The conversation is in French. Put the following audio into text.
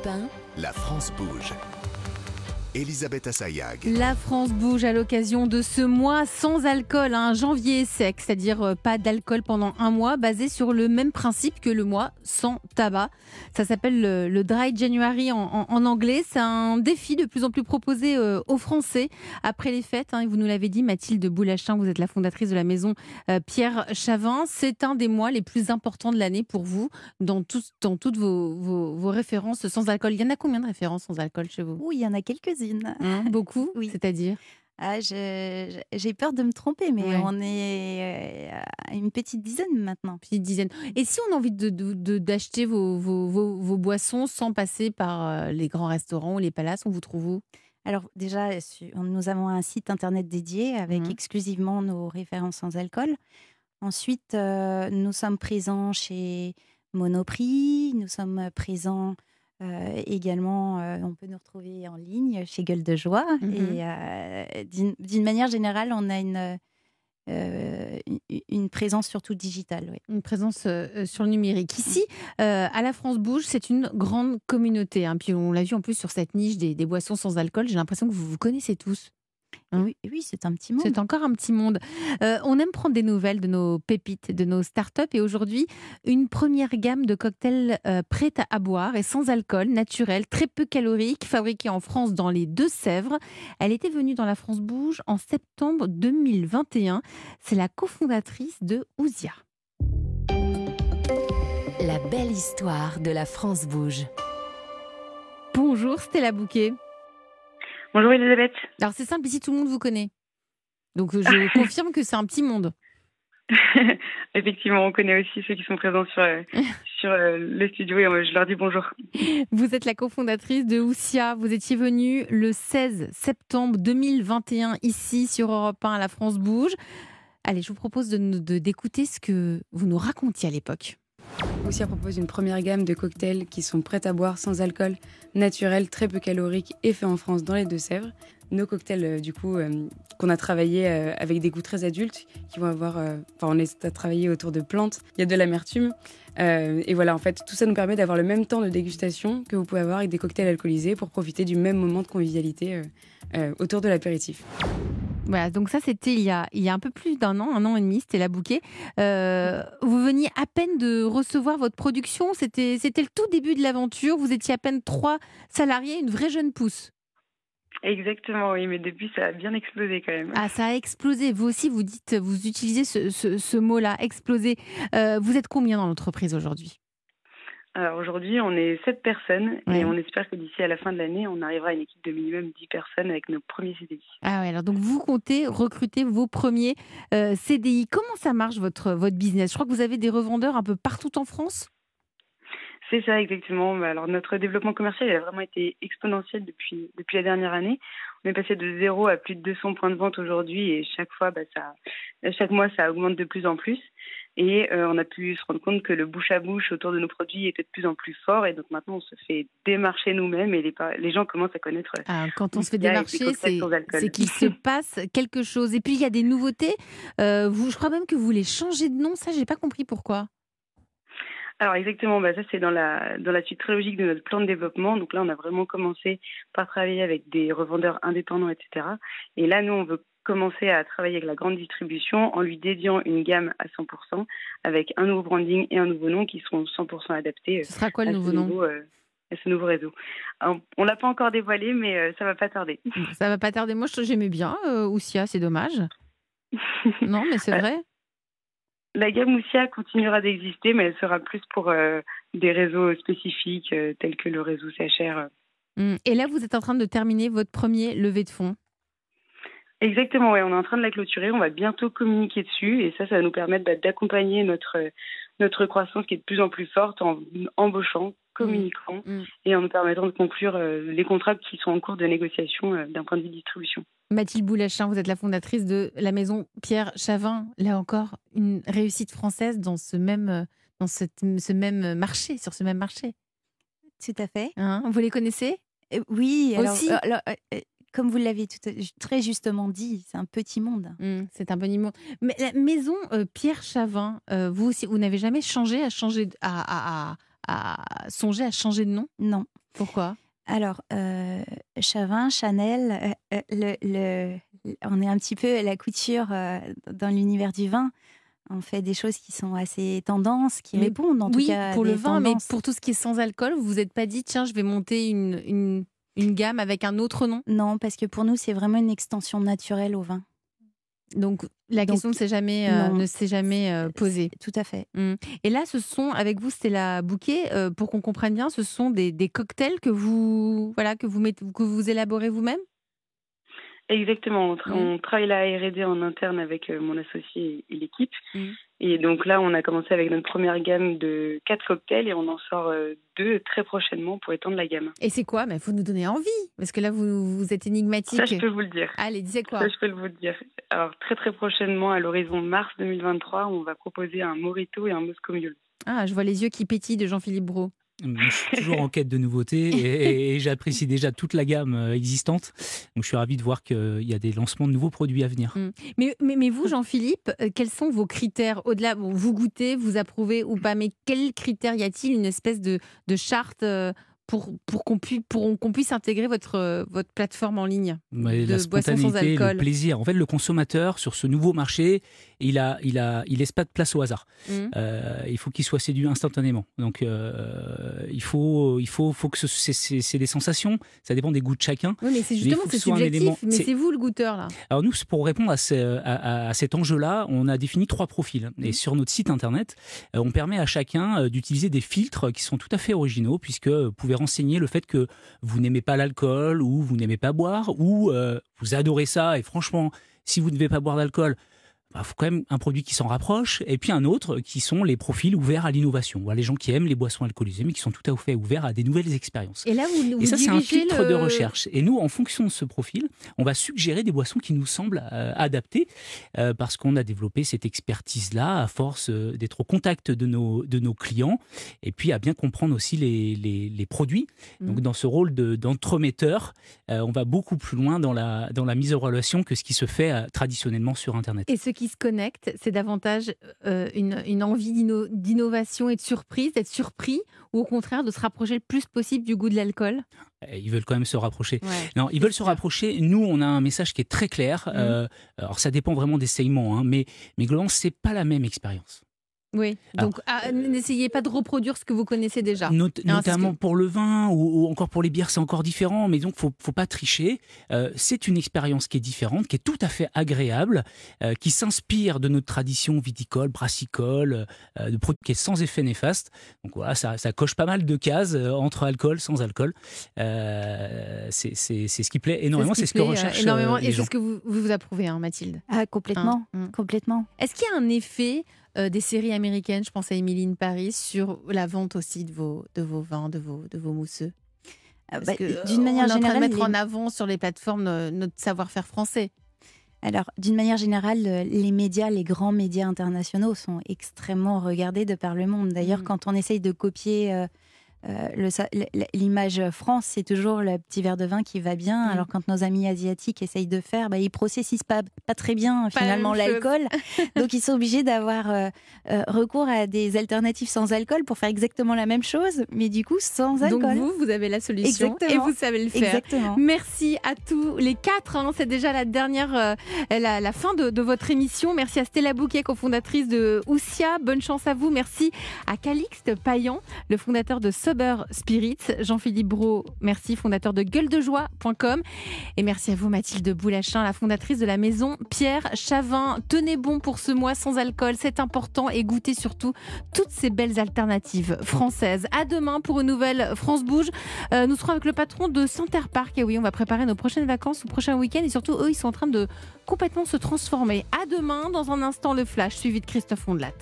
Europe 1, La France bouge. Elisabeth Assayag. La France bouge à l'occasion de ce mois sans alcool, un janvier sec, c'est-à-dire euh, pas d'alcool pendant un mois, basé sur le même principe que le mois sans tabac. Ça s'appelle le, le Dry January en, en- en anglais. C'est un défi de plus en plus proposé euh, aux Français après les fêtes. hein. Et vous nous l'avez dit, Mathilde Boulachin, vous êtes la fondatrice de la maison euh, Pierre Chavin. C'est un des mois les plus importants de l'année pour vous dans, toutes vos, vos- vos références sans alcool. Il y en a combien de références sans alcool chez vous? Oui, il y en a quelques-unes. Hein, Beaucoup Oui. C'est-à-dire Ah, J'ai peur de me tromper, mais Ouais. on est euh, à une petite dizaine maintenant. petite dizaine. Et si on a envie de- de- de- d'acheter vos, vos, vos- vos boissons sans passer par euh, les grands restaurants ou les palaces, on vous trouve où? Alors déjà, nous avons un site internet dédié avec Mhm. exclusivement nos références sans alcool. Ensuite, euh, nous sommes présents chez Monoprix, nous sommes présents euh, également, euh, on peut nous retrouver en ligne chez Gueule de Joie. Mhm. Et euh, d'une manière générale, on a une, une- présence surtout digitale. oui. Une présence sur le numérique. Ici, à la France Bouge, c'est une grande communauté. hein. Puis on l'a vu en plus sur cette niche des, des boissons sans alcool. J'ai l'impression que vous vous connaissez tous. Oui, oui c'est un petit monde. C'est encore un petit monde. Euh, on aime prendre des nouvelles de nos pépites, de nos startups. Et aujourd'hui, une première gamme de cocktails euh, prêts à boire et sans alcool, naturels, très peu caloriques, fabriqués en France dans les Deux-Sèvres. Elle était venue dans la France Bouge en septembre 2021. C'est la cofondatrice de Ouzia. la belle histoire de la France bouge. Bonjour Stella Bouquet. Bonjour Elisabeth. Alors c'est simple, ici tout le monde vous connaît. Donc je confirme que c'est un petit monde. Effectivement, on connaît aussi ceux qui sont présents sur, euh, sur euh, le studio et euh, je leur dis bonjour. Vous êtes la cofondatrice de Oussia. Vous étiez venue le 16 septembre 2021 ici sur Europe 1 à la France Bouge. Allez, je vous propose de nous- de- d'écouter ce que vous nous racontiez à l'époque. Oussia propose une première gamme de cocktails qui sont prêts à boire sans alcool, naturels, très peu caloriques et faits en France dans les Deux-Sèvres. Nos cocktails, euh, du coup, euh, qu'on a travaillé euh, avec des goûts très adultes, qui vont avoir. Enfin, on est à travailler autour de plantes, il y a de l'amertume. Et voilà, en fait, tout ça nous permet d'avoir le même temps de dégustation que vous pouvez avoir avec des cocktails alcoolisés pour profiter du même moment de convivialité autour de l'apéritif. Voilà, donc ça c'était il y a, il y a un peu plus d'un an, un an et demi, c'était la bouquet. Euh, vous veniez à peine de recevoir votre production, c'était c'était le tout début de l'aventure, vous étiez à peine trois salariés, une vraie jeune pousse. Exactement, oui, mais depuis ça a bien explosé quand même. Ah, ça a explosé. Vous aussi, vous dites, vous utilisez ce, ce- ce mot-là, exploser. Euh, vous êtes combien dans l'entreprise aujourd'hui? Alors aujourd'hui, on est sept personnes Ouais. et on espère que d'ici à la fin de l'année, on arrivera à une équipe de minimum 10 personnes avec nos premiers CDI. Ah ouais, alors donc vous comptez recruter vos premiers euh, CDI. Comment ça marche votre, votre business? Je crois que vous avez des revendeurs un peu partout en France. C'est ça exactement. Bah, Alors notre développement commercial il a vraiment été exponentiel depuis depuis la dernière année. On est passé de zéro à plus de 200 points de vente aujourd'hui et chaque fois, bah, ça, chaque mois, ça augmente de plus en plus. Et euh, on a pu se rendre compte que le bouche à bouche autour de nos produits était de plus en plus fort et donc maintenant on se fait démarcher nous-mêmes et les, gens commencent à connaître. Ah, quand on se fait démarcher, c'est qu'il se passe quelque chose. Et puis il y a des nouveautés. Euh, vous, je crois même que vous voulez changer de nom. Ça, j'ai pas compris pourquoi. Alors exactement, bah ça c'est dans la dans la suite très logique de notre plan de développement. Donc là, on a vraiment commencé par travailler avec des revendeurs indépendants, etc. Et là, nous, on veut commencer à travailler avec la grande distribution en lui dédiant une gamme à 100% avec un nouveau branding et un nouveau nom qui seront 100% adaptés euh, Ce sera quoi le à, nouveau ce nom? nouveau, euh, à ce nouveau réseau. Alors, on l'a pas encore dévoilé, mais euh, ça va pas tarder. Ça va pas tarder. Moi, je- j'aimais bien euh, Oussia, c'est dommage. Non, mais c'est vrai. La gamme Moussia continuera d'exister, mais elle sera plus pour euh, des réseaux spécifiques euh, tels que le réseau CHR. Hum. Et là, vous êtes en train de terminer votre premier levée de fonds. Exactement, ouais, on est en train de la clôturer, on va bientôt communiquer dessus et ça, ça va nous permettre bah, d'accompagner notre, notre croissance qui est de plus en plus forte en embauchant, communiquant Mm. et en nous permettant de conclure euh, les contrats qui sont en cours de négociation d'un point de vue distribution. Mathilde Boulachin, vous êtes la fondatrice de la maison Pierre Chavin. Là encore, une réussite française dans ce même, dans cette- ce même marché, sur ce même marché. Tout à fait. Hein? Vous les connaissez? Euh, oui, alors, Aussi? euh, alors, euh, comme vous l'avez très justement dit, c'est un petit monde. Hum, C'est un bon immense. Mais la maison euh, Pierre Chavin, vous aussi, vous n'avez jamais changé à changer, à, à, à- à songer à changer de nom? Non, Pourquoi? Alors, euh, Chavin, Chanel, euh, euh, le, le- on est un petit peu la couture euh, dans l'univers du vin. On fait des choses qui sont assez tendances, qui Mais répondent en oui, tout cas à pour le vin, tendances. mais pour tout ce qui est sans alcool, vous vous êtes pas dit, tiens, je vais monter une, une, une gamme avec un autre nom? Non, parce que pour nous, c'est vraiment une extension naturelle au vin. Donc la Donc, question ne s'est jamais, euh, non. ne s'est jamais euh, posée. Tout à fait. Et là, ce sont, avec vous, Stella Bouquet, euh, pour qu'on comprenne bien, ce sont des, des cocktails que vous, voilà, que vous, mettez, que vous élaborez vous-même? Exactement. On, tra- Mhm. on travaille la R&D en interne avec euh, mon associé et, et l'équipe. Mhm. Et donc là, on a commencé avec notre première gamme de quatre cocktails et on en sort euh, deux très prochainement pour étendre la gamme. Et c'est quoi? Il faut nous donner envie, parce que là, vous, vous êtes énigmatique. Ça, je peux vous le dire. Allez, disez quoi? Ça, je peux vous le dire. Alors, très très prochainement, à l'horizon mars 2023, on va proposer un Morito et un Moscow Mule. Ah, je vois les yeux qui pétillent de Jean-Philippe Brault. Je suis toujours en quête de nouveautés et, j'apprécie déjà toute la gamme euh, existante. Donc je suis ravi de voir qu'il y a des lancements de nouveaux produits à venir. Mais, mais, vous, Jean-Philippe, euh, quels sont vos critères Au-delà, vous goûtez, vous approuvez ou pas, mais quels critères? Y a-t-il Une espèce de, charte euh, pour, pour qu'on puisse, pour qu'on puisse intégrer votre, votre plateforme en ligne Mais de la boissons sans spontanéité, le alcool plaisir. En fait, le consommateur sur ce nouveau marché, il a, il a, il laisse pas de place au hasard. Mhm. Euh, il faut qu'il soit séduit instantanément. Donc, euh, il faut, il faut, faut que ce- c'est, des sensations. Ça dépend des goûts de chacun. Oui, mais c'est justement c'est subjectif. élément- Mais c'est- vous le goûteur là. Alors nous, pour répondre à, ce- à- cet enjeu-là, on a défini trois profils. Et sur notre site internet, euh, on permet à chacun d'utiliser des filtres qui sont tout à fait originaux, puisque vous pouvez renseigner le fait que vous n'aimez pas l'alcool, ou vous n'aimez pas boire, ou euh, vous adorez ça, et franchement, si vous ne devez pas boire d'alcool, il faut quand même un produit qui s'en rapproche, et puis un autre qui sont les profils ouverts à l'innovation. Les gens qui aiment les boissons alcoolisées, mais qui sont tout à fait ouverts à des nouvelles expériences. Et là, vous, vous Et ça, c'est un filtre le- de recherche. Et nous, en fonction de ce profil, on va suggérer des boissons qui nous semblent euh, adaptées, euh, parce qu'on a développé cette expertise-là à force euh, d'être au contact de nos, de nos clients, et puis à bien comprendre aussi les, les, les produits. Donc, Mhm. dans ce rôle de- d'entremetteur, on va beaucoup plus loin dans la, dans la mise en relation que ce qui se fait traditionnellement sur Internet. Et qui se connectent, c'est davantage euh, une, une envie d'inno- d'innovation et de surprise, d'être surpris, ou au contraire de se rapprocher le plus possible du goût de l'alcool? Euh, Ils veulent quand même se rapprocher. Ouais. Non, ils veulent se rapprocher. Nous, on a un message qui est très clair. Mhm. Euh, alors, ça dépend vraiment des segments, hein, mais, mais globalement, c'est pas la même expérience. Oui. Alors, Donc, ah, n'essayez pas de reproduire ce que vous connaissez déjà. Not- Hein, notamment que- pour le vin ou, ou encore pour les bières, c'est encore différent. Mais donc, faut, faut pas tricher. Euh, c'est une expérience qui est différente, qui est tout à fait agréable, euh, qui s'inspire de notre tradition viticole, brassicole, euh, de produits qui est sans effet néfaste. Donc voilà, ça, ça coche pas mal de cases euh, entre alcool, sans alcool. Euh, c'est ce qui plaît énormément. C'est ce, que euh, recherchent énormément. euh, Et les c'est ce que vous, vous vous approuvez, hein, Mathilde. Ah, complètement. Hein. Complètement. Est-ce qu'il y a un effet euh, des séries américaines, je pense à Emily in Paris, sur la vente aussi de vos, de vos vins, de vos, de vos mousseux Ah, bah, euh, D'une manière on est en train générale, de mettre les- en avant sur les plateformes euh, notre savoir-faire français. Alors, d'une manière générale, les médias, les grands médias internationaux sont extrêmement regardés de par le monde. D'ailleurs, Mhm. quand on essaye de copier euh, euh, l'image France, c'est toujours le petit verre de vin qui va bien. Mhm. Alors, quand nos amis asiatiques essayent de faire, bah, ils processent pas, pas très bien Pas finalement l'alcool. Donc, ils sont obligés d'avoir euh, euh, recours à des alternatives sans alcool pour faire exactement la même chose, mais du coup sans alcool. Donc vous, vous avez la solution Exactement. et vous savez le faire. Exactement. Merci à tous les quatre. hein. C'est déjà la dernière, la, la fin de, de votre émission. Merci à Stella Bouquet, cofondatrice de Oussia. Bonne chance à vous. Merci à Calixte Payan, le fondateur de Sober Spirits. Jean-Philippe Brault, merci, fondateur de gueuledejoie.com. Et merci à vous, Mathilde Boulachin, la fondatrice de la maison Pierre Chavin. Tenez bon pour ce mois sans alcool, c'est important. Et goûtez surtout toutes ces belles alternatives françaises. À demain pour une nouvelle France Bouge. Euh, nous serons avec le patron de Center Park. Et oui, on va préparer nos prochaines vacances ou prochains week-ends. Et surtout, eux, ils sont en train de complètement se transformer. À demain, dans un instant, le flash, suivi de Christophe Ondelat.